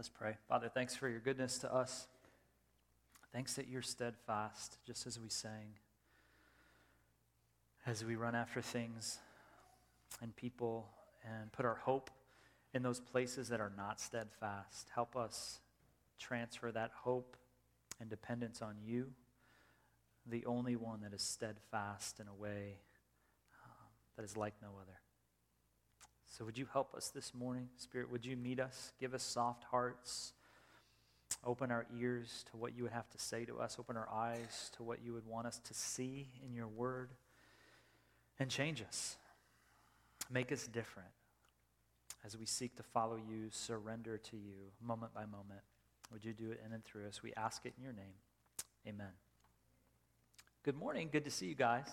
Let's pray. Father, thanks for your goodness to us. Thanks that you're steadfast, just as we sang. As we run after things and people and put our hope in those places that are not steadfast, help us transfer that hope and dependence on you, the only one that is steadfast in a way uh, that is like no other. So, would you help us this morning? Spirit, would you meet us? Give us soft hearts. Open our ears to what you would have to say to us. Open our eyes to what you would want us to see in your word. And change us. Make us different as we seek to follow you, surrender to you moment by moment. Would you do it in and through us? We ask it in your name. Amen. Good morning. Good to see you guys.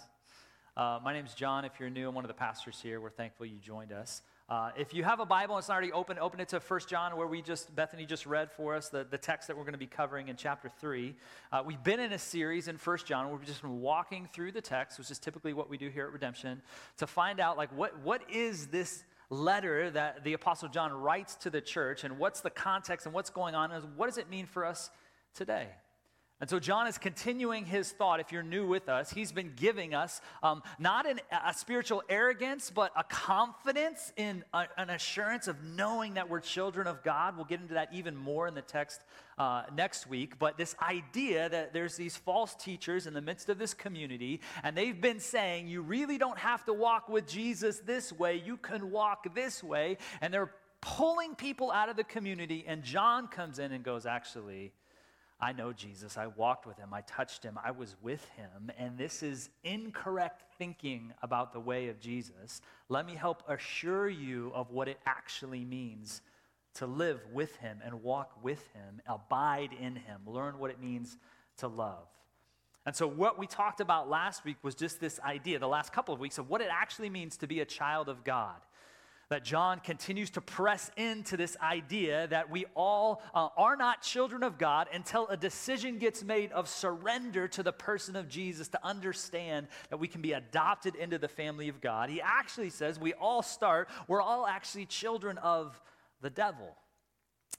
Uh, my name is John. If you're new, I'm one of the pastors here. We're thankful you joined us. Uh, if you have a Bible and it's not already open, open it to 1 John, where we just, Bethany just read for us the, the text that we're going to be covering in chapter 3. Uh, we've been in a series in 1 John where we've just been walking through the text, which is typically what we do here at Redemption, to find out, like, what, what is this letter that the Apostle John writes to the church, and what's the context and what's going on, and what does it mean for us today? And so John is continuing his thought. If you're new with us, he's been giving us um, not an, a spiritual arrogance, but a confidence in a, an assurance of knowing that we're children of God. We'll get into that even more in the text uh, next week. But this idea that there's these false teachers in the midst of this community, and they've been saying, you really don't have to walk with Jesus this way, you can walk this way. And they're pulling people out of the community. And John comes in and goes, actually, I know Jesus. I walked with him. I touched him. I was with him. And this is incorrect thinking about the way of Jesus. Let me help assure you of what it actually means to live with him and walk with him, abide in him, learn what it means to love. And so, what we talked about last week was just this idea, the last couple of weeks, of what it actually means to be a child of God that John continues to press into this idea that we all uh, are not children of God until a decision gets made of surrender to the person of Jesus to understand that we can be adopted into the family of God. He actually says we all start, we're all actually children of the devil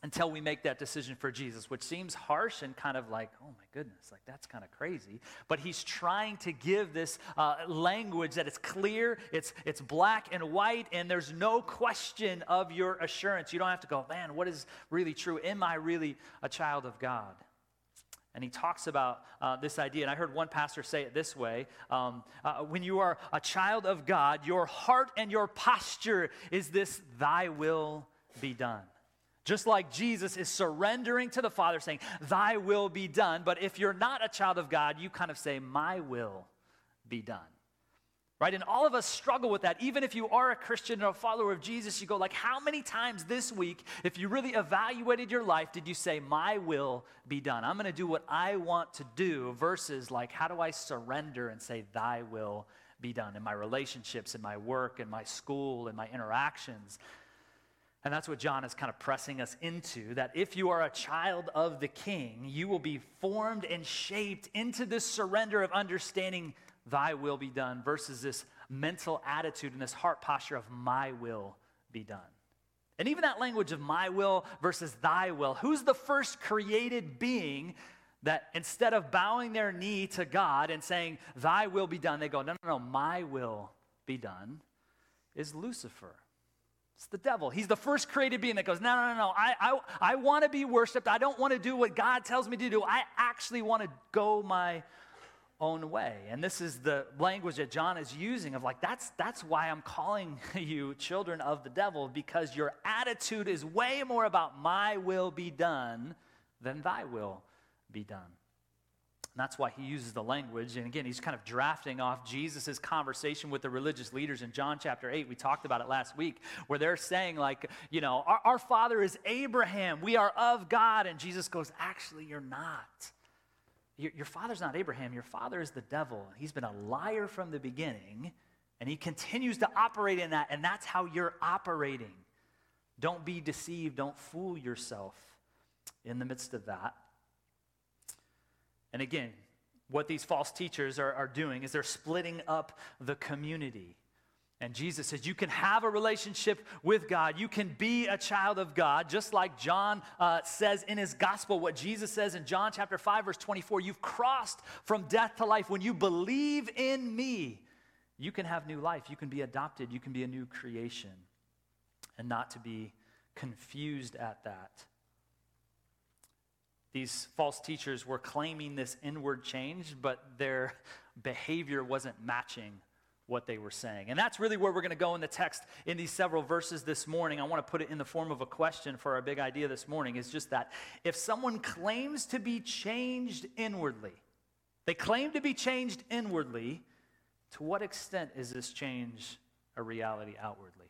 until we make that decision for Jesus, which seems harsh and kind of like, oh my goodness, like that's kind of crazy. But he's trying to give this uh, language that it's clear, it's, it's black and white, and there's no question of your assurance. You don't have to go, man, what is really true? Am I really a child of God? And he talks about uh, this idea, and I heard one pastor say it this way um, uh, When you are a child of God, your heart and your posture is this, Thy will be done. Just like Jesus is surrendering to the Father, saying, Thy will be done. But if you're not a child of God, you kind of say, My will be done. Right? And all of us struggle with that. Even if you are a Christian or a follower of Jesus, you go, like, how many times this week, if you really evaluated your life, did you say, My will be done? I'm going to do what I want to do, versus, like, how do I surrender and say, Thy will be done in my relationships, in my work, in my school, in my interactions? And that's what John is kind of pressing us into that if you are a child of the king, you will be formed and shaped into this surrender of understanding thy will be done versus this mental attitude and this heart posture of my will be done. And even that language of my will versus thy will, who's the first created being that instead of bowing their knee to God and saying, Thy will be done, they go, No, no, no, my will be done, is Lucifer. It's the devil. He's the first created being that goes, no, no, no, no. I, I, I want to be worshiped. I don't want to do what God tells me to do. I actually want to go my own way. And this is the language that John is using of like, that's, that's why I'm calling you children of the devil, because your attitude is way more about my will be done than thy will be done. And that's why he uses the language. And again, he's kind of drafting off Jesus' conversation with the religious leaders in John chapter 8. We talked about it last week, where they're saying, like, you know, our, our father is Abraham. We are of God. And Jesus goes, actually, you're not. Your, your father's not Abraham. Your father is the devil. He's been a liar from the beginning. And he continues to operate in that. And that's how you're operating. Don't be deceived. Don't fool yourself in the midst of that. And again, what these false teachers are, are doing is they're splitting up the community. And Jesus says you can have a relationship with God. You can be a child of God, just like John uh, says in his gospel, what Jesus says in John chapter 5, verse 24. You've crossed from death to life. When you believe in me, you can have new life. You can be adopted. You can be a new creation. And not to be confused at that. These false teachers were claiming this inward change, but their behavior wasn't matching what they were saying. And that's really where we're going to go in the text in these several verses this morning. I want to put it in the form of a question for our big idea this morning is just that if someone claims to be changed inwardly, they claim to be changed inwardly, to what extent is this change a reality outwardly?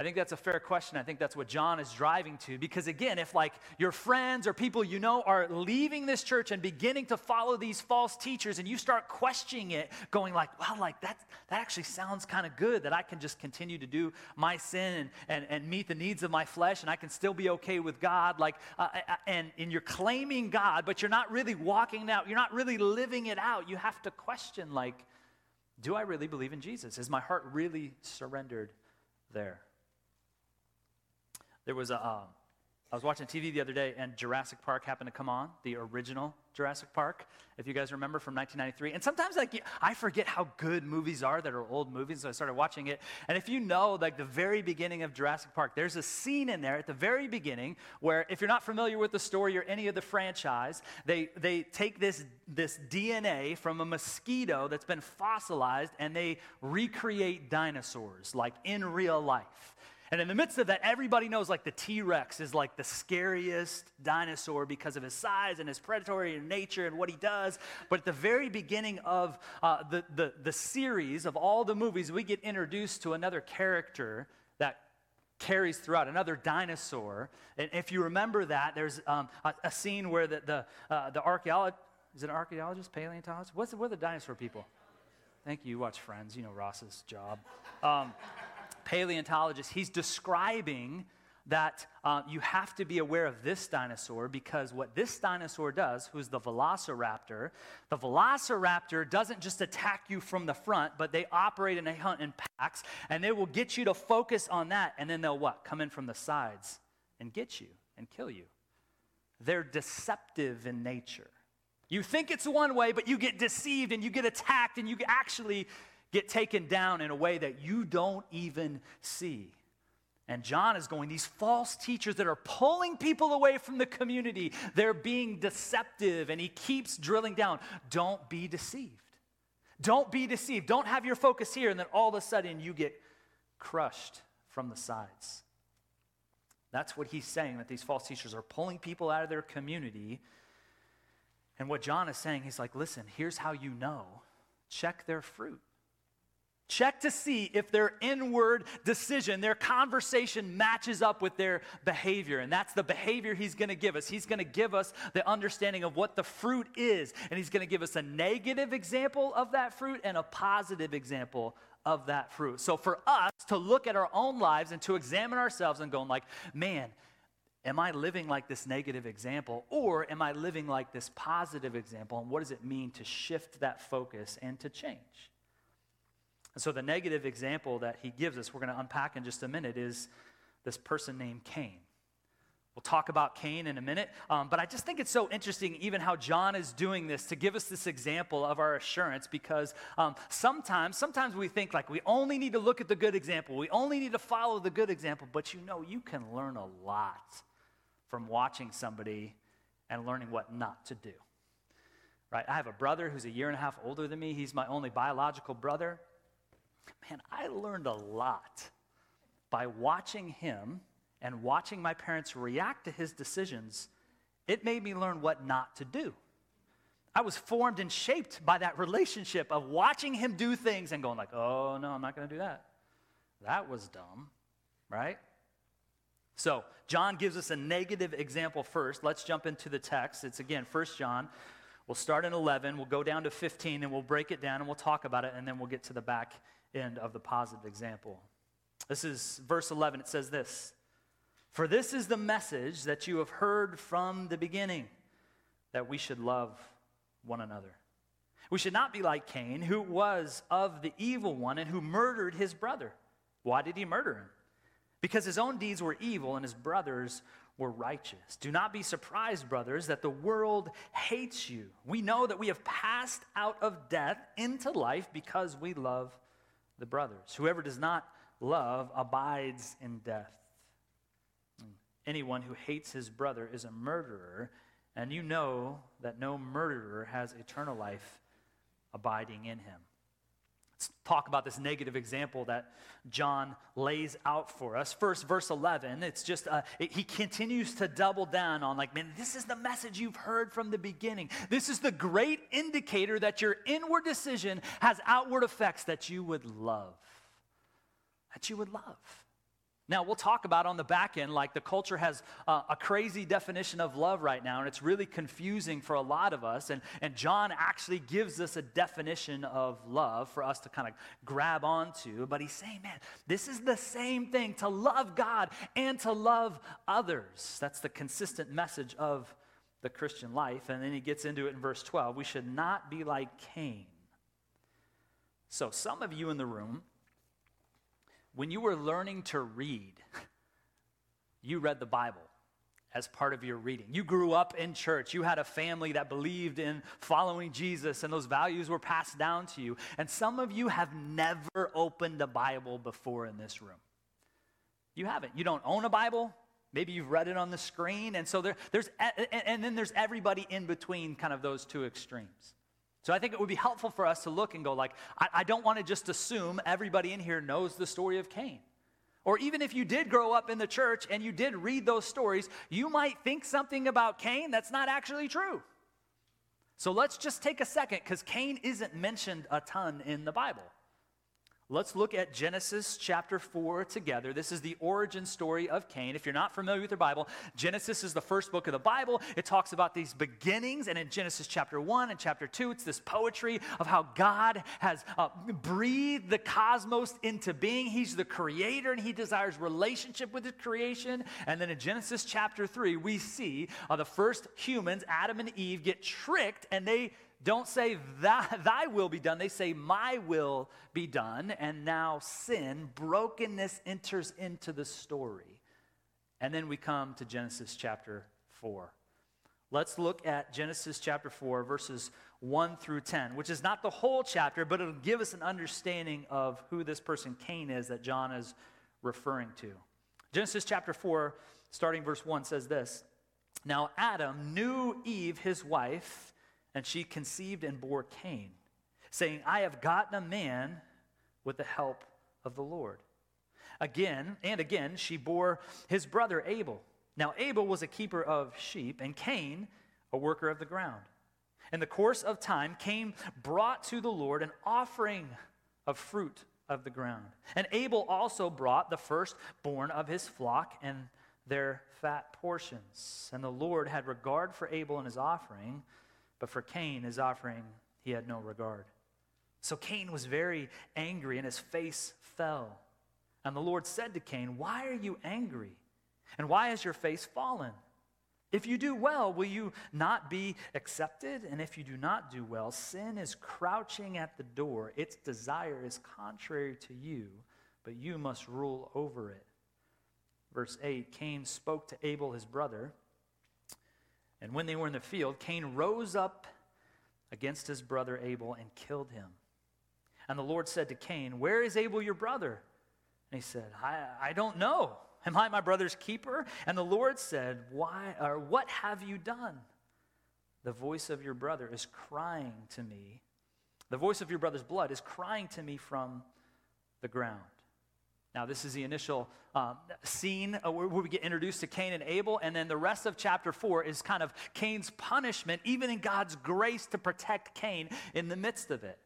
I think that's a fair question. I think that's what John is driving to. Because again, if like your friends or people you know are leaving this church and beginning to follow these false teachers and you start questioning it, going like, well, like that, that actually sounds kind of good that I can just continue to do my sin and, and, and meet the needs of my flesh and I can still be okay with God. Like, uh, and, and you're claiming God, but you're not really walking out. You're not really living it out. You have to question like, do I really believe in Jesus? Is my heart really surrendered there? There was a, um, I was watching TV the other day, and Jurassic Park happened to come on, the original Jurassic Park, if you guys remember from 1993. And sometimes, like, I forget how good movies are that are old movies, so I started watching it. And if you know, like, the very beginning of Jurassic Park, there's a scene in there at the very beginning where, if you're not familiar with the story or any of the franchise, they, they take this, this DNA from a mosquito that's been fossilized and they recreate dinosaurs, like, in real life. And in the midst of that, everybody knows like the T Rex is like the scariest dinosaur because of his size and his predatory nature and what he does. But at the very beginning of uh, the, the, the series of all the movies, we get introduced to another character that carries throughout another dinosaur. And if you remember that, there's um, a, a, scene where the, the, uh, the archaeologist, is it an archaeologist, paleontologist? What's the, what are the dinosaur people? Thank you. You watch Friends. You know Ross's job. Um, paleontologist, he's describing that uh, you have to be aware of this dinosaur because what this dinosaur does, who's the velociraptor, the velociraptor doesn't just attack you from the front, but they operate and they hunt in packs, and they will get you to focus on that, and then they'll what? Come in from the sides and get you and kill you. They're deceptive in nature. You think it's one way, but you get deceived and you get attacked and you actually get taken down in a way that you don't even see. And John is going, these false teachers that are pulling people away from the community, they're being deceptive. And he keeps drilling down. Don't be deceived. Don't be deceived. Don't have your focus here, and then all of a sudden you get crushed from the sides. That's what he's saying that these false teachers are pulling people out of their community. And what John is saying, he's like, listen, here's how you know check their fruit. Check to see if their inward decision, their conversation matches up with their behavior. And that's the behavior he's going to give us. He's going to give us the understanding of what the fruit is. And he's going to give us a negative example of that fruit and a positive example of that fruit. So for us to look at our own lives and to examine ourselves and going like, man, am I living like this negative example or am I living like this positive example? And what does it mean to shift that focus and to change? And so the negative example that he gives us, we're going to unpack in just a minute, is this person named Cain. We'll talk about Cain in a minute, um, but I just think it's so interesting, even how John is doing this to give us this example of our assurance. Because um, sometimes, sometimes we think like we only need to look at the good example, we only need to follow the good example. But you know, you can learn a lot from watching somebody and learning what not to do. Right? I have a brother who's a year and a half older than me. He's my only biological brother man, I learned a lot by watching him and watching my parents react to his decisions. It made me learn what not to do. I was formed and shaped by that relationship of watching him do things and going like, "Oh no, I'm not going to do that." That was dumb, right? So, John gives us a negative example first. Let's jump into the text. It's again 1 John. We'll start in 11, we'll go down to 15 and we'll break it down and we'll talk about it and then we'll get to the back end of the positive example. This is verse 11. It says this For this is the message that you have heard from the beginning, that we should love one another. We should not be like Cain, who was of the evil one and who murdered his brother. Why did he murder him? Because his own deeds were evil and his brothers were righteous. Do not be surprised, brothers, that the world hates you. We know that we have passed out of death into life because we love the brothers. Whoever does not love abides in death. Anyone who hates his brother is a murderer, and you know that no murderer has eternal life abiding in him. Talk about this negative example that John lays out for us. First, verse 11, it's just, uh, it, he continues to double down on, like, man, this is the message you've heard from the beginning. This is the great indicator that your inward decision has outward effects that you would love. That you would love. Now, we'll talk about on the back end, like the culture has uh, a crazy definition of love right now, and it's really confusing for a lot of us. And, and John actually gives us a definition of love for us to kind of grab onto. But he's saying, man, this is the same thing to love God and to love others. That's the consistent message of the Christian life. And then he gets into it in verse 12. We should not be like Cain. So, some of you in the room, when you were learning to read, you read the Bible as part of your reading. You grew up in church. You had a family that believed in following Jesus, and those values were passed down to you. And some of you have never opened a Bible before in this room. You haven't. You don't own a Bible. Maybe you've read it on the screen. And so there, there's, and then there's everybody in between kind of those two extremes. So I think it would be helpful for us to look and go like, I, I don't want to just assume everybody in here knows the story of Cain. Or even if you did grow up in the church and you did read those stories, you might think something about Cain that's not actually true. So let's just take a second because Cain isn't mentioned a ton in the Bible. Let's look at Genesis chapter 4 together. This is the origin story of Cain. If you're not familiar with your Bible, Genesis is the first book of the Bible. It talks about these beginnings, and in Genesis chapter 1 and chapter 2, it's this poetry of how God has uh, breathed the cosmos into being. He's the creator, and he desires relationship with his creation. And then in Genesis chapter 3, we see uh, the first humans, Adam and Eve, get tricked, and they don't say, Thy will be done. They say, My will be done. And now sin, brokenness enters into the story. And then we come to Genesis chapter 4. Let's look at Genesis chapter 4, verses 1 through 10, which is not the whole chapter, but it'll give us an understanding of who this person Cain is that John is referring to. Genesis chapter 4, starting verse 1, says this Now Adam knew Eve, his wife and she conceived and bore Cain, saying, I have gotten a man with the help of the Lord. Again and again, she bore his brother Abel. Now, Abel was a keeper of sheep, and Cain, a worker of the ground. In the course of time, Cain brought to the Lord an offering of fruit of the ground. And Abel also brought the firstborn of his flock and their fat portions. And the Lord had regard for Abel and his offering but for Cain, his offering, he had no regard. So Cain was very angry and his face fell. And the Lord said to Cain, Why are you angry? And why has your face fallen? If you do well, will you not be accepted? And if you do not do well, sin is crouching at the door. Its desire is contrary to you, but you must rule over it. Verse 8 Cain spoke to Abel, his brother. And when they were in the field, Cain rose up against his brother Abel and killed him. And the Lord said to Cain, Where is Abel your brother? And he said, I, I don't know. Am I my brother's keeper? And the Lord said, Why or what have you done? The voice of your brother is crying to me. The voice of your brother's blood is crying to me from the ground. Now, this is the initial um, scene uh, where we get introduced to Cain and Abel, and then the rest of chapter four is kind of Cain's punishment, even in God's grace to protect Cain in the midst of it.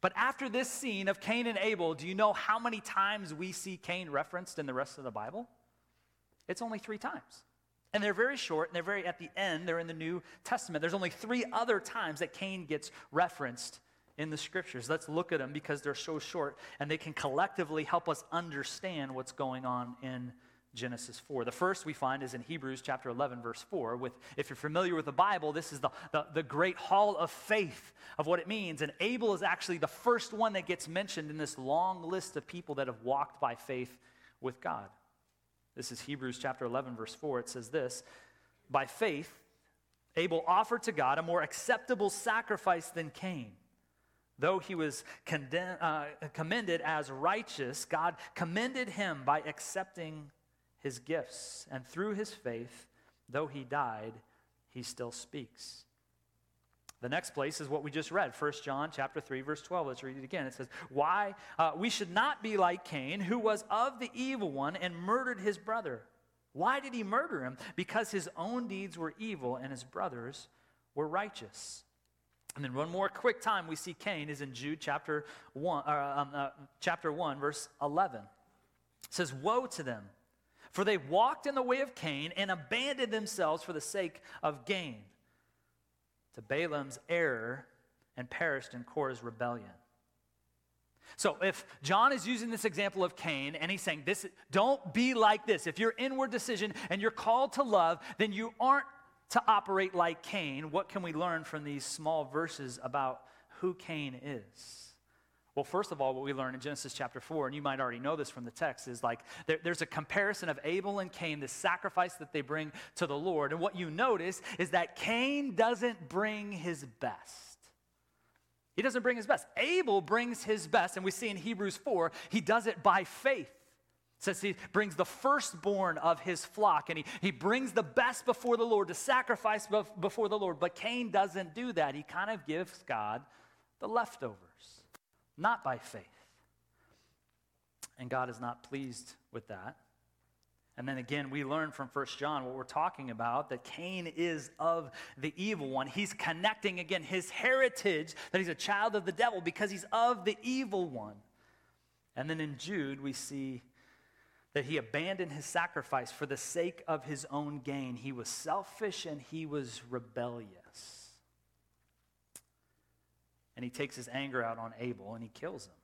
But after this scene of Cain and Abel, do you know how many times we see Cain referenced in the rest of the Bible? It's only three times. And they're very short, and they're very at the end, they're in the New Testament. There's only three other times that Cain gets referenced in the scriptures. Let's look at them because they're so short and they can collectively help us understand what's going on in Genesis 4. The first we find is in Hebrews chapter 11, verse 4. With, if you're familiar with the Bible, this is the, the, the, great hall of faith of what it means. And Abel is actually the first one that gets mentioned in this long list of people that have walked by faith with God. This is Hebrews chapter 11, verse 4. It says this By faith, Abel offered to God a more acceptable sacrifice than Cain. Though he was condemn, uh, commended as righteous, God commended him by accepting his gifts. And through his faith, though he died, he still speaks. The next place is what we just read, 1 John chapter 3 verse 12. Let's read it again. It says, "Why uh, we should not be like Cain, who was of the evil one and murdered his brother. Why did he murder him? Because his own deeds were evil and his brothers were righteous." And then one more quick time we see Cain is in Jude chapter 1 uh, um, uh, chapter 1 verse 11. It says, "Woe to them for they walked in the way of Cain and abandoned themselves for the sake of gain to Balaam's error and perished in Korah's rebellion. So if John is using this example of Cain and he's saying this don't be like this. If you're inward decision and you're called to love, then you aren't to operate like Cain. What can we learn from these small verses about who Cain is? Well, first of all, what we learn in Genesis chapter 4, and you might already know this from the text, is like there, there's a comparison of Abel and Cain, the sacrifice that they bring to the Lord. And what you notice is that Cain doesn't bring his best. He doesn't bring his best. Abel brings his best, and we see in Hebrews 4, he does it by faith. Says he brings the firstborn of his flock, and he, he brings the best before the Lord to sacrifice before the Lord. But Cain doesn't do that. He kind of gives God the leftovers not by faith. And God is not pleased with that. And then again, we learn from First John what we're talking about that Cain is of the evil one. He's connecting again his heritage, that he's a child of the devil because he's of the evil one. And then in Jude, we see that he abandoned his sacrifice for the sake of his own gain. He was selfish and he was rebellious. And he takes his anger out on Abel and he kills him.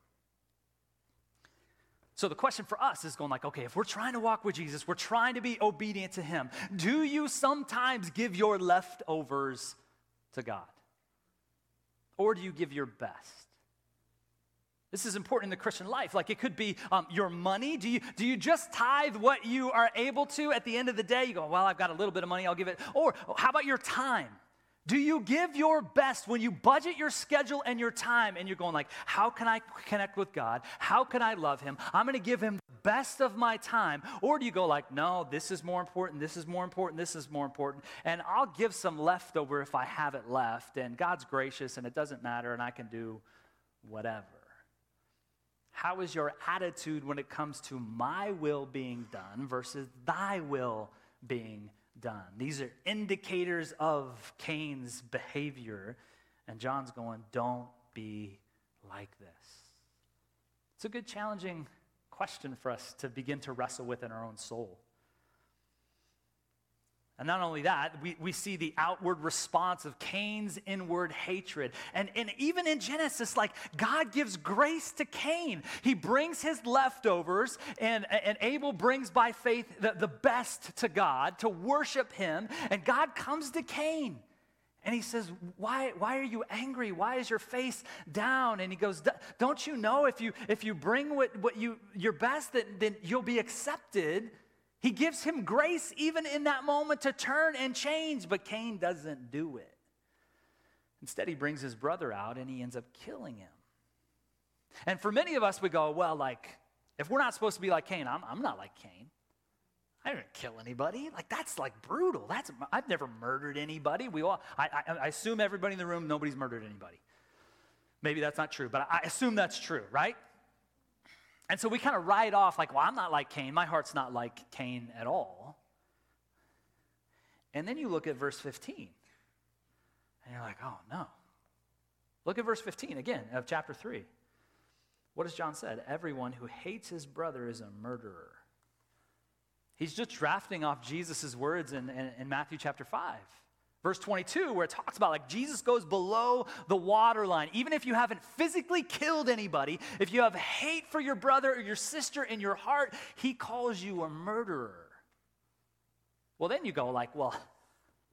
So the question for us is going like, okay, if we're trying to walk with Jesus, we're trying to be obedient to him. Do you sometimes give your leftovers to God? Or do you give your best? This is important in the Christian life. Like it could be um, your money. Do you, do you just tithe what you are able to at the end of the day? You go, well, I've got a little bit of money, I'll give it. Or how about your time? Do you give your best when you budget your schedule and your time and you're going like, how can I connect with God? How can I love him? I'm going to give him the best of my time. Or do you go like, no, this is more important, this is more important, this is more important, and I'll give some leftover if I have it left and God's gracious and it doesn't matter and I can do whatever. How is your attitude when it comes to my will being done versus thy will being done. These are indicators of Cain's behavior. And John's going, don't be like this. It's a good, challenging question for us to begin to wrestle with in our own soul. And not only that, we, we see the outward response of Cain's inward hatred. And, and even in Genesis, like God gives grace to Cain. He brings his leftovers, and, and Abel brings by faith the, the best to God to worship him. And God comes to Cain. And he says, why, why are you angry? Why is your face down? And he goes, Don't you know if you, if you bring what, what you, your best, that, then you'll be accepted? He gives him grace even in that moment to turn and change, but Cain doesn't do it. Instead, he brings his brother out and he ends up killing him. And for many of us, we go, well, like, if we're not supposed to be like Cain, I'm, I'm not like Cain. I didn't kill anybody. Like, that's like brutal. That's, I've never murdered anybody. We all, I, I, I assume everybody in the room, nobody's murdered anybody. Maybe that's not true, but I assume that's true, right? And so we kind of write off, like, well, I'm not like Cain. My heart's not like Cain at all. And then you look at verse 15, and you're like, oh, no. Look at verse 15 again of chapter 3. What has John said? Everyone who hates his brother is a murderer. He's just drafting off Jesus' words in, in, in Matthew chapter 5. Verse 22, where it talks about like Jesus goes below the waterline. Even if you haven't physically killed anybody, if you have hate for your brother or your sister in your heart, he calls you a murderer. Well, then you go like, well,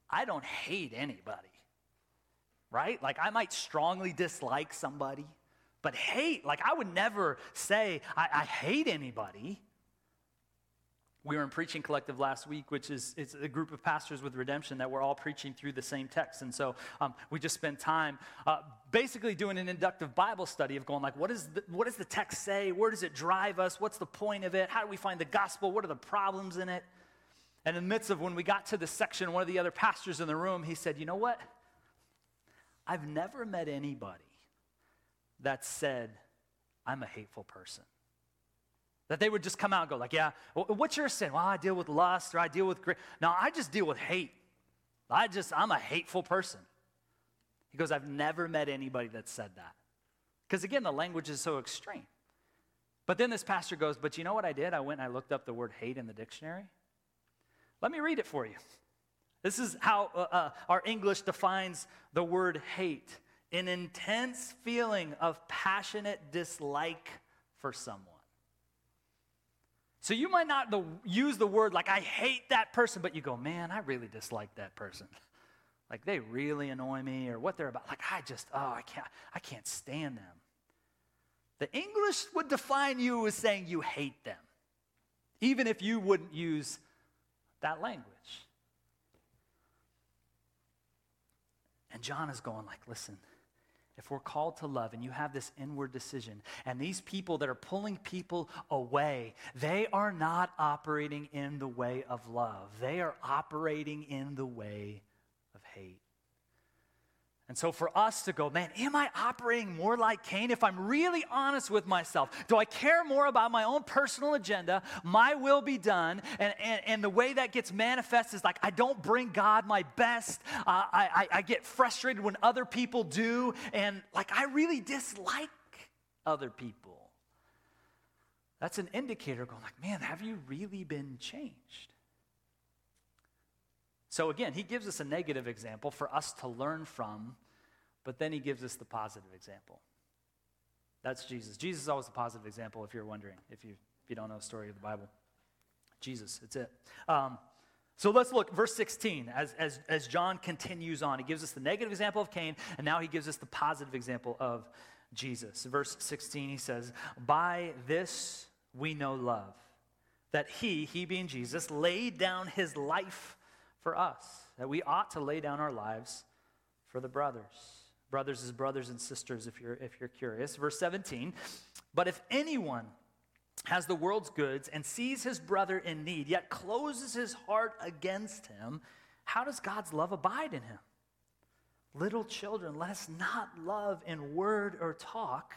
I don't hate anybody, right? Like I might strongly dislike somebody, but hate, like I would never say I, I hate anybody. We were in Preaching Collective last week, which is it's a group of pastors with redemption that we're all preaching through the same text. And so um, we just spent time uh, basically doing an inductive Bible study of going like, what, is the, what does the text say? Where does it drive us? What's the point of it? How do we find the gospel? What are the problems in it? And in the midst of when we got to this section, one of the other pastors in the room, he said, you know what? I've never met anybody that said, I'm a hateful person. That they would just come out and go, like, yeah, what's your sin? Well, I deal with lust or I deal with greed. No, I just deal with hate. I just, I'm a hateful person. He goes, I've never met anybody that said that. Because again, the language is so extreme. But then this pastor goes, But you know what I did? I went and I looked up the word hate in the dictionary. Let me read it for you. This is how uh, uh, our English defines the word hate an intense feeling of passionate dislike for someone. So you might not the, use the word like, I hate that person, but you go, man, I really dislike that person. like they really annoy me or what they're about. Like I just, oh, I can't, I can't stand them. The English would define you as saying you hate them, even if you wouldn't use that language. And John is going like, listen, if we're called to love and you have this inward decision, and these people that are pulling people away, they are not operating in the way of love. They are operating in the way of hate. And so, for us to go, man, am I operating more like Cain? If I'm really honest with myself, do I care more about my own personal agenda, my will be done? And, and, and the way that gets manifest is like I don't bring God my best. Uh, I, I, I get frustrated when other people do. And like I really dislike other people. That's an indicator going, like, man, have you really been changed? So again, he gives us a negative example for us to learn from, but then he gives us the positive example. That's Jesus. Jesus is always the positive example, if you're wondering, if you, if you don't know the story of the Bible. Jesus, it's it. Um, so let's look, verse 16, as, as, as John continues on. He gives us the negative example of Cain, and now he gives us the positive example of Jesus. Verse 16, he says, By this we know love, that he, he being Jesus, laid down his life for us, that we ought to lay down our lives for the brothers. Brothers as brothers and sisters, if you're, if you're curious. Verse 17, but if anyone has the world's goods and sees his brother in need, yet closes his heart against him, how does God's love abide in him? Little children, let us not love in word or talk,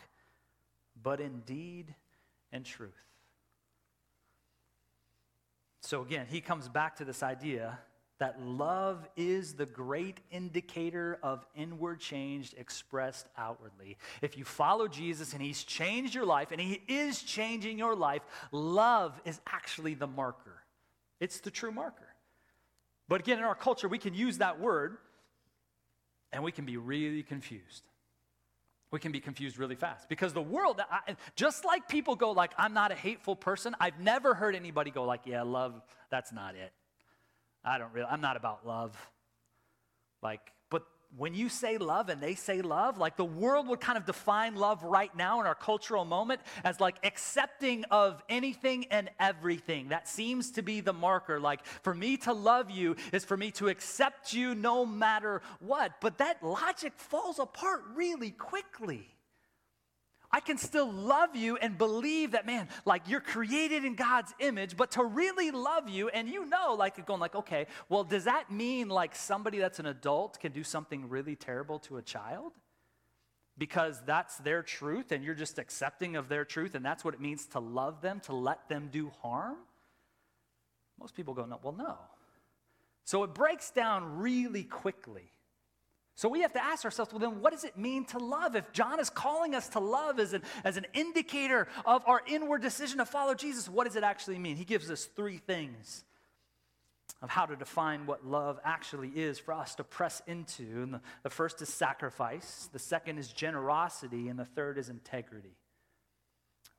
but in deed and truth. So again, he comes back to this idea that love is the great indicator of inward change expressed outwardly. If you follow Jesus and he's changed your life and he is changing your life, love is actually the marker. It's the true marker. But again, in our culture, we can use that word and we can be really confused. We can be confused really fast because the world, just like people go like, I'm not a hateful person, I've never heard anybody go like, yeah, love, that's not it. I don't really, I'm not about love. Like, but when you say love and they say love, like the world would kind of define love right now in our cultural moment as like accepting of anything and everything. That seems to be the marker. Like, for me to love you is for me to accept you no matter what. But that logic falls apart really quickly. I can still love you and believe that, man, like you're created in God's image, but to really love you, and you know, like going like, okay, well, does that mean like somebody that's an adult can do something really terrible to a child? Because that's their truth, and you're just accepting of their truth, and that's what it means to love them, to let them do harm? Most people go, no, well, no. So it breaks down really quickly. So we have to ask ourselves, well, then what does it mean to love? If John is calling us to love as an, as an indicator of our inward decision to follow Jesus, what does it actually mean? He gives us three things. of how to define what love actually is for us to press into. And the, the first is sacrifice, the second is generosity, and the third is integrity.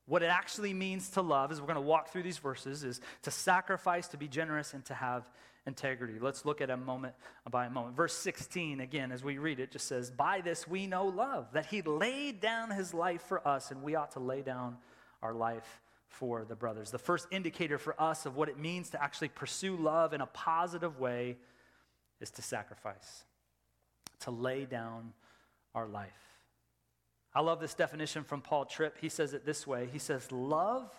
What it actually means to love, as we're going to walk through these verses, is to sacrifice, to be generous, and to have integrity. Let's look at a moment by a moment. Verse 16, again, as we read it, just says, By this we know love, that he laid down his life for us, and we ought to lay down our life for the brothers. The first indicator for us of what it means to actually pursue love in a positive way is to sacrifice, to lay down our life. I love this definition from Paul Tripp. He says it this way He says, Love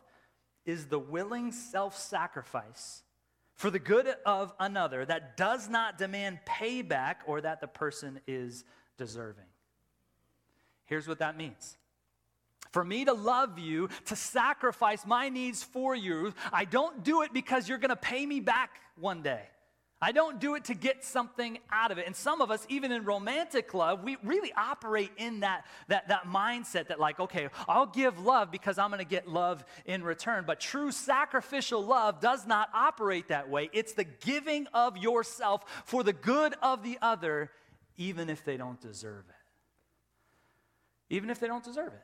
is the willing self sacrifice for the good of another that does not demand payback or that the person is deserving. Here's what that means for me to love you, to sacrifice my needs for you, I don't do it because you're going to pay me back one day. I don't do it to get something out of it. And some of us, even in romantic love, we really operate in that, that, that mindset that, like, okay, I'll give love because I'm going to get love in return. But true sacrificial love does not operate that way. It's the giving of yourself for the good of the other, even if they don't deserve it. Even if they don't deserve it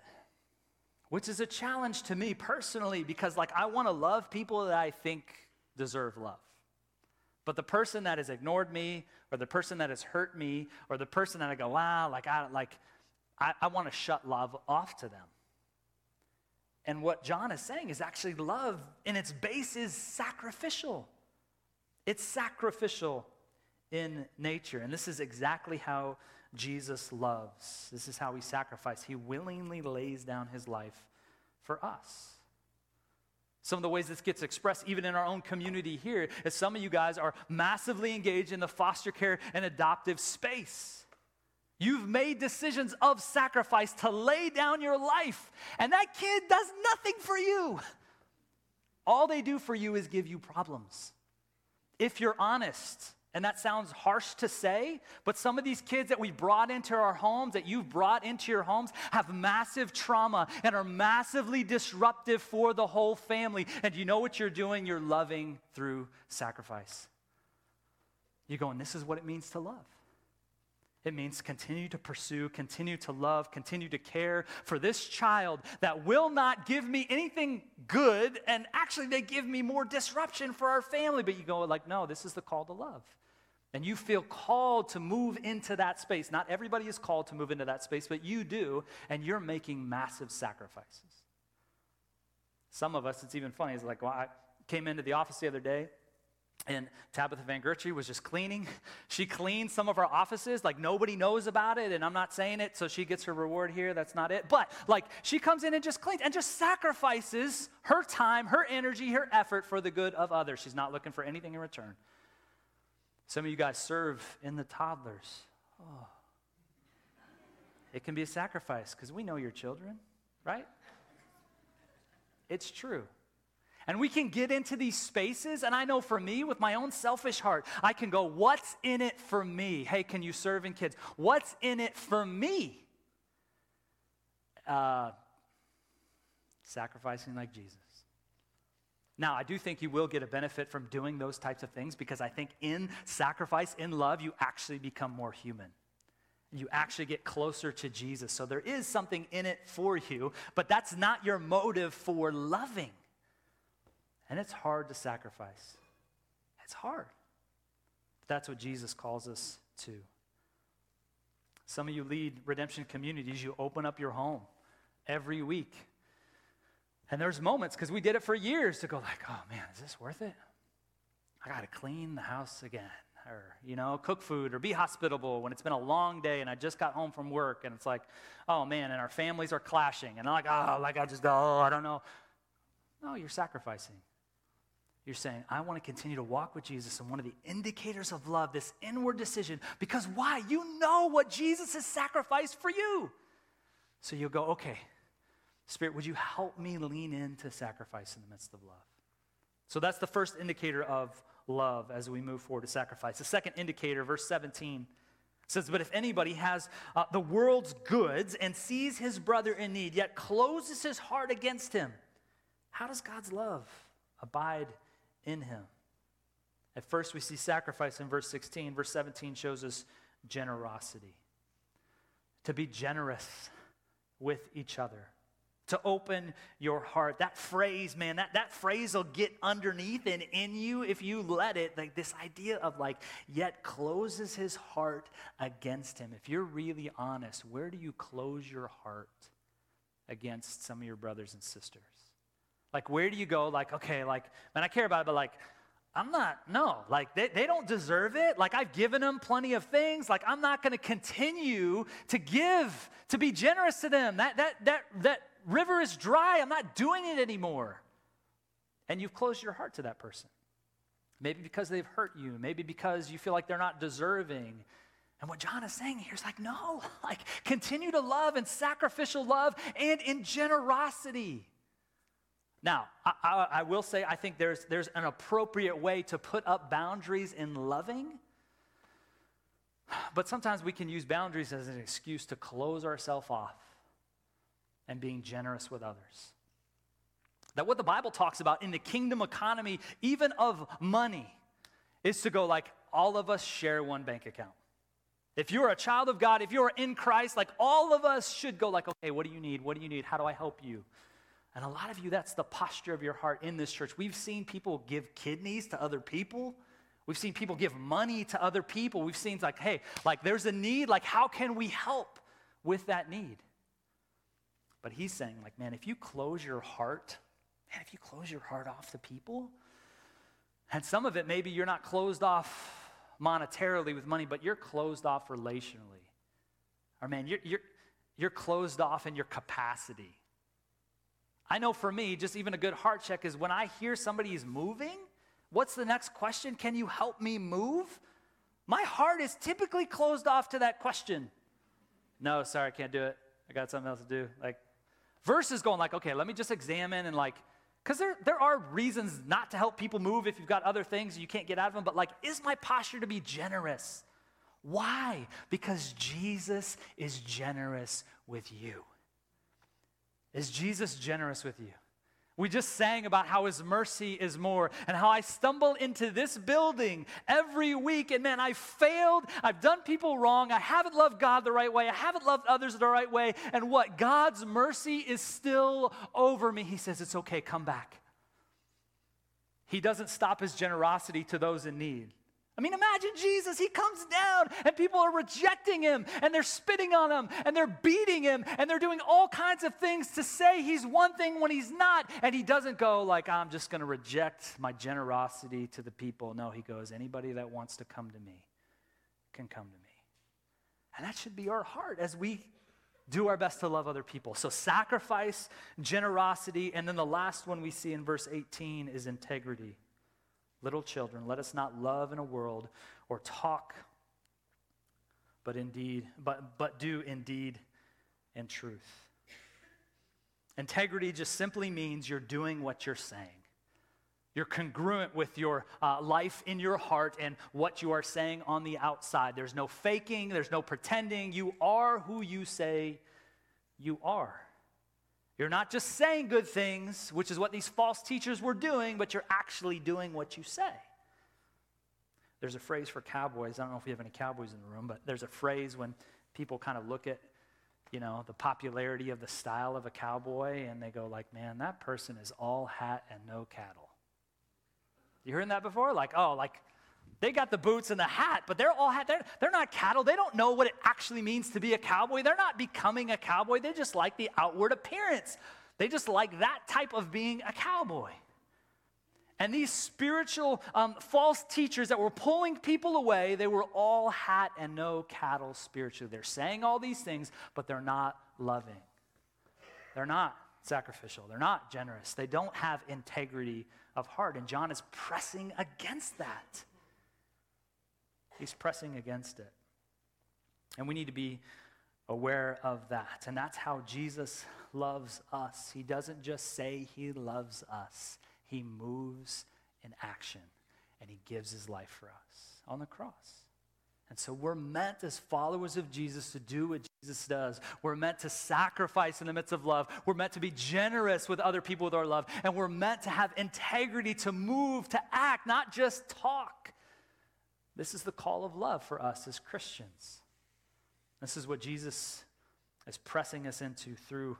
which is a challenge to me personally because like I want to love people that I think deserve love. But the person that has ignored me or the person that has hurt me or the person that I go, wow, like I like I, I want to shut love off to them. And what John is saying is actually love in its base is sacrificial. It's sacrificial in nature. And this is exactly how Jesus loves. This is how he sacrifices. He willingly lays down his life for us. Some of the ways this gets expressed, even in our own community here, is some of you guys are massively engaged in the foster care and adoptive space. You've made decisions of sacrifice to lay down your life, and that kid does nothing for you. All they do for you is give you problems. If you're honest, and that sounds harsh to say, but some of these kids that we brought into our homes, that you've brought into your homes, have massive trauma and are massively disruptive for the whole family. And you know what you're doing? You're loving through sacrifice. You're going, this is what it means to love. It means continue to pursue, continue to love, continue to care for this child that will not give me anything good, and actually they give me more disruption for our family. But you go like, no, this is the call to love and you feel called to move into that space. Not everybody is called to move into that space, but you do, and you're making massive sacrifices. Some of us, it's even funny, it's like, well, I came into the office the other day, and Tabitha Van Gertrude was just cleaning. She cleaned some of our offices, like nobody knows about it, and I'm not saying it, so she gets her reward here. That's not it. But like she comes in and just cleans and just sacrifices her time, her energy, her effort for the good of others. She's not looking for anything in return. Some of you guys serve in the toddlers. Oh. It can be a sacrifice because we know your children, right? It's true. And we can get into these spaces, and I know for me, with my own selfish heart, I can go, What's in it for me? Hey, can you serve in kids? What's in it for me? Uh, sacrificing like Jesus. Now, I do think you will get a benefit from doing those types of things because I think in sacrifice, in love, you actually become more human. You actually get closer to Jesus. So there is something in it for you, but that's not your motive for loving. And it's hard to sacrifice. It's hard. That's what Jesus calls us to. Some of you lead redemption communities, you open up your home every week and there's moments, because we did it for years, to go like, oh man, is this worth it? I got to clean the house again. Or, you know, cook food or be hospitable when it's been a long day and I just got home from work and it's like, oh man, and our families are clashing. And I'm like, oh, like I just go, oh, I don't know. No, you're sacrificing. You're saying, I want to continue to walk with Jesus. And one of the indicators of love, this inward decision, because why? You know what Jesus has sacrificed for you. So you'll go, okay, Spirit, would you help me lean into sacrifice in the midst of love? So that's the first indicator of love as we move forward to sacrifice. The second indicator, verse 17, says, But if anybody has uh, the world's goods and sees his brother in need, yet closes his heart against him, how does God's love abide in him? At first, we see sacrifice in verse 16. Verse 17 shows us generosity. To be generous with each other to open your heart. That phrase, man, that, that phrase will get underneath and in you if you let it. Like this idea of like, yet closes his heart against him. If you're really honest, where do you close your heart against some of your brothers and sisters? Like, where do you go, like, okay, like, man, I care about it, but like, I'm not, no, like they, they don't deserve it. Like I've given them plenty of things. Like I'm not to continue to give, to be generous to them. That, that, that, that river is dry. I'm not doing it anymore. And you've closed your heart to that person. Maybe because they've hurt you, maybe because you feel like they're not deserving. And what John is saying here is like, no, like continue to love and sacrificial love and in generosity. Now, I, I, I, will say, I think there's, there's an appropriate way to put up boundaries in loving. But sometimes we can use boundaries as an excuse to close ourselves off and being generous with others. That what the Bible talks about in the kingdom economy, even of money, is to go like all of us share one bank account. If you're a child of God, if you're in Christ, like all of us should go like, okay, what do you need? What do you need? How do I help you? And a lot of you, that's the posture of your heart in this church. We've seen people give kidneys to other people. We've seen people give money to other people. We've seen like, hey, like there's a need, like how can we help with that need? But he's saying, like, man, if you close your heart, man, if you close your heart off to people, and some of it maybe you're not closed off monetarily with money, but you're closed off relationally. Or man, you're, you're, you're closed off in your capacity. I know for me, just even a good heart check is when I hear somebody is moving, what's the next question? Can you help me move? My heart is typically closed off to that question. No, sorry, I can't do it. I got something else to do. Like, Versus going like, okay, let me just examine and like, because there, there are reasons not to help people move if you've got other things you can't get out of them, but like, is my posture to be generous? Why? Because Jesus is generous with you. Is Jesus generous with you? We just sang about how his mercy is more and how I stumble into this building every week and man, I failed. I've done people wrong. I haven't loved God the right way. I haven't loved others the right way. And what? God's mercy is still over me. He says, It's okay, come back. He doesn't stop his generosity to those in need. I mean, imagine Jesus. He comes down and people are rejecting him and they're spitting on him and they're beating him and they're doing all kinds of things to say he's one thing when he's not. And he doesn't go like, I'm just going to reject my generosity to the people. No, he goes, anybody that wants to come to me can come to me. And that should be our heart as we do our best to love other people. So, sacrifice, generosity, and then the last one we see in verse 18 is integrity. Little children, let us not love in a world or talk, but indeed, but, but do indeed in truth. Integrity just simply means you're doing what you're saying. You're congruent with your uh, life in your heart and what you are saying on the outside. There's no faking, there's no pretending. You are who you say you are. You're not just saying good things, which is what these false teachers were doing, but you're actually doing what you say. There's a phrase for cowboys. I don't know if we have any cowboys in the room, but there's a phrase when people kind of look at, you know, the popularity of the style of a cowboy and they go like, "Man, that person is all hat and no cattle." You heard that before? Like, "Oh, like they got the boots and the hat, but they're all hat. They're, they're not cattle. They don't know what it actually means to be a cowboy. They're not becoming a cowboy. They just like the outward appearance. They just like that type of being a cowboy. And these spiritual um, false teachers that were pulling people away, they were all hat and no cattle spiritually. They're saying all these things, but they're not loving. They're not sacrificial. They're not generous. They don't have integrity of heart. And John is pressing against that. He's pressing against it. And we need to be aware of that. And that's how Jesus loves us. He doesn't just say he loves us, he moves in action and he gives his life for us on the cross. And so we're meant as followers of Jesus to do what Jesus does. We're meant to sacrifice in the midst of love. We're meant to be generous with other people with our love. And we're meant to have integrity to move, to act, not just talk. This is the call of love for us as Christians. This is what Jesus is pressing us into through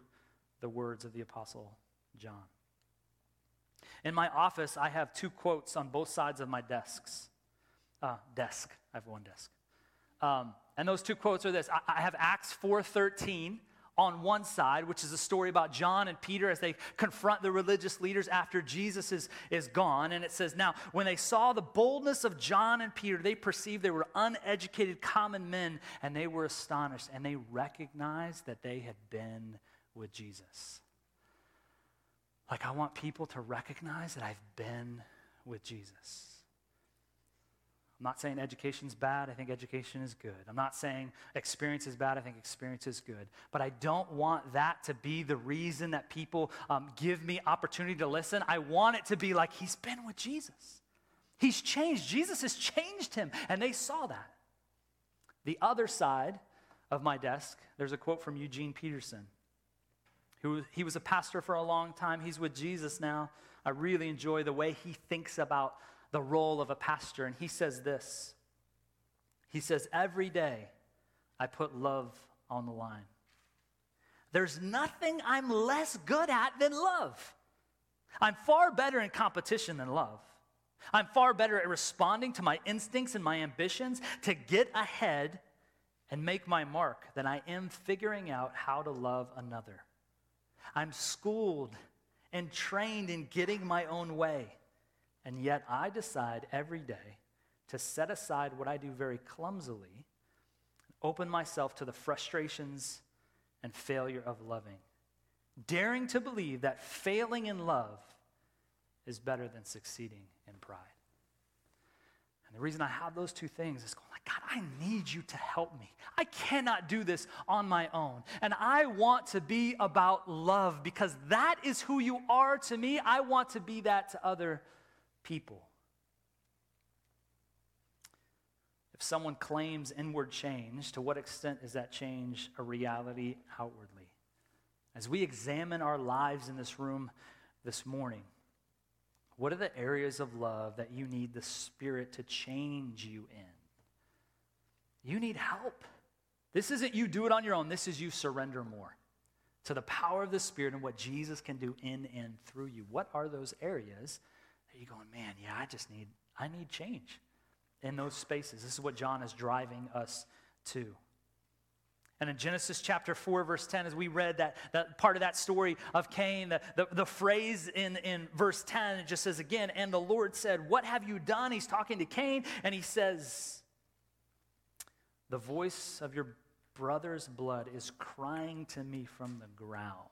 the words of the Apostle John. In my office, I have two quotes on both sides of my desks. Uh, desk. I have one desk. Um, and those two quotes are this I, I have Acts 4.13 on one side, which is a story about John and Peter as they confront the religious leaders after Jesus is, is gone. And it says, Now, when they saw the boldness of John and Peter, they perceived they were uneducated common men, and they were astonished, and they recognized that they had been with Jesus. Like, I want people to recognize that I've been with Jesus. I'm not saying education's bad. I think education is good. I'm not saying experience is bad. I think experience is good. But I don't want that to be the reason that people um, give me opportunity to listen. I want it to be like he's been with Jesus. He's changed. Jesus has changed him. And they saw that. The other side of my desk, there's a quote from Eugene Peterson. Who, he was a pastor for a long time. He's with Jesus now. I really enjoy the way he thinks about the role of a pastor. And he says this He says, Every day I put love on the line. There's nothing I'm less good at than love. I'm far better in competition than love. I'm far better at responding to my instincts and my ambitions to get ahead and make my mark than I am figuring out how to love another. I'm schooled and trained in getting my own way. And yet I decide every day to set aside what I do very clumsily, open myself to the frustrations and failure of loving, daring to believe that failing in love is better than succeeding in pride. And the reason I have those two things is going like, God, I need you to help me. I cannot do this on my own. And I want to be about love because that is who you are to me. I want to be that to other people. If someone claims inward change, to what extent is that change a reality outwardly? As we examine our lives in this room this morning, what are the areas of love that you need the Spirit to change you in? You need help. This isn't you do it on your own, this is you surrender more to the power of the Spirit and what Jesus can do in and through you. What are those areas you're going, man, yeah, I just need, I need change in those spaces. This is what John is driving us to. And in Genesis chapter 4, verse 10, as we read that, that part of that story of Cain, the, the, the, phrase in, in verse 10, it just says again, and the Lord said, What have you done? He's talking to Cain, and he says, The voice of your brother's blood is crying to me from the ground.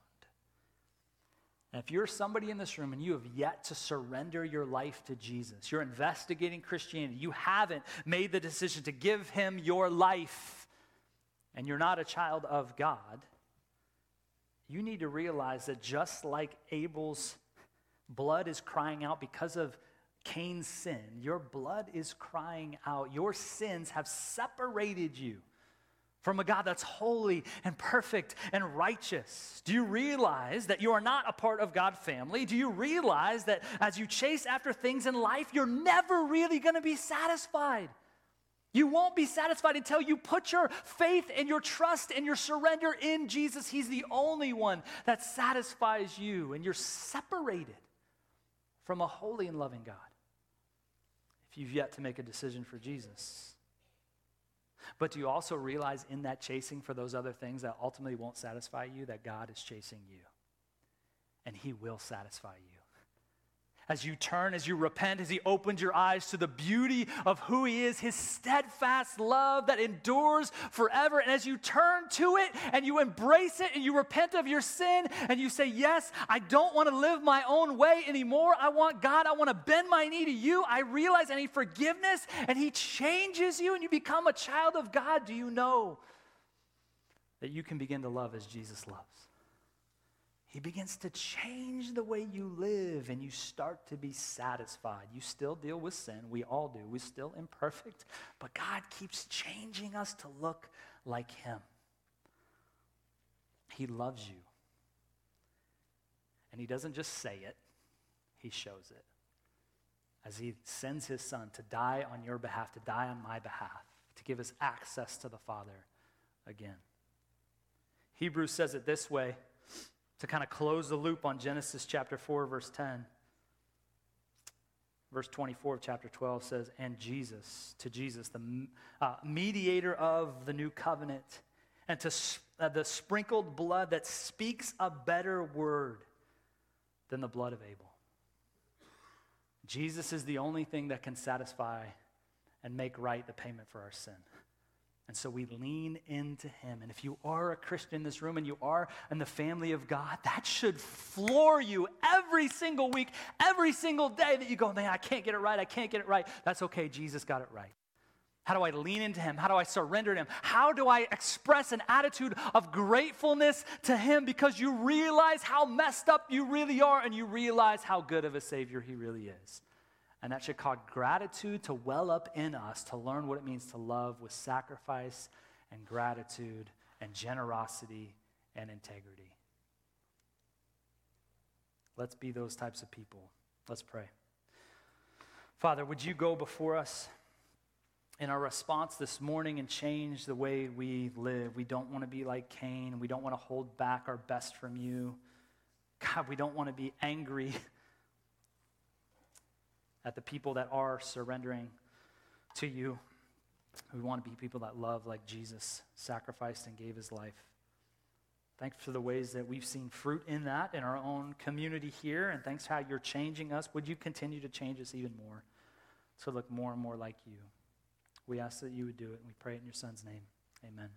And if you're somebody in this room and you have yet to surrender your life to Jesus, you're investigating Christianity, you haven't made the decision to give him your life, and you're not a child of God, you need to realize that just like Abel's blood is crying out because of Cain's sin, your blood is crying out. Your sins have separated you from a God that's holy and perfect and righteous? Do you realize that you are not a part of God's family? Do you realize that as you chase after things in life, you're never really going to be satisfied? You won't be satisfied until you put your faith and your trust and your surrender in Jesus. He's the only one that satisfies you, and you're separated from a holy and loving God if you've yet to make a decision for Jesus. But do you also realize in that chasing for those other things that ultimately won't satisfy you, that God is chasing you? And He will satisfy you as you turn, as you repent, as He opens your eyes to the beauty of who He is, His steadfast love that endures forever. And as you turn to it and you embrace it and you repent of your sin and you say, Yes, I don't want to live my own way anymore. I want God, I want to bend my knee to you. I realize I need forgiveness and He changes you and you become a child of God. Do you know that you can begin to love as Jesus loves? He begins to change the way you live and you start to be satisfied. You still deal with sin. We all do. We're still imperfect, but God keeps changing us to look like Him. He loves you. And He doesn't just say it, He shows it. As He sends His Son to die on your behalf, to die on my behalf, to give us access to the Father again. Hebrews says it this way to kind of close the loop on Genesis chapter 4, verse 10. Verse 24 of chapter 12 says, And Jesus, to Jesus, the uh, mediator of the new covenant, and to uh, the sprinkled blood that speaks a better word than the blood of Abel. Jesus is the only thing that can satisfy and make right the payment for our sin. And so we lean into him. And if you are a Christian in this room and you are in the family of God, that should floor you every single week, every single day that you go, man, I can't get it right. I can't get it right. That's okay. Jesus got it right. How do I lean into him? How do I surrender to him? How do I express an attitude of gratefulness to him because you realize how messed up you really are and you realize how good of a Savior he really is? And that should cause gratitude to well up in us to learn what it means to love with sacrifice and gratitude and generosity and integrity. Let's be those types of people. Let's pray. Father, would you go before us in our response this morning and change the way we live? We don't want to be like Cain. We don't want to hold back our best from you. God, we don't want to be angry at the people that are surrendering to you. We want to be people that love like Jesus sacrificed and gave his life. Thanks for the ways that we've seen fruit in that in our own community here, and thanks how you're changing us. Would you continue to change us even more to look more and more like you? We ask that you would do it, and we pray it in your son's name. Amen.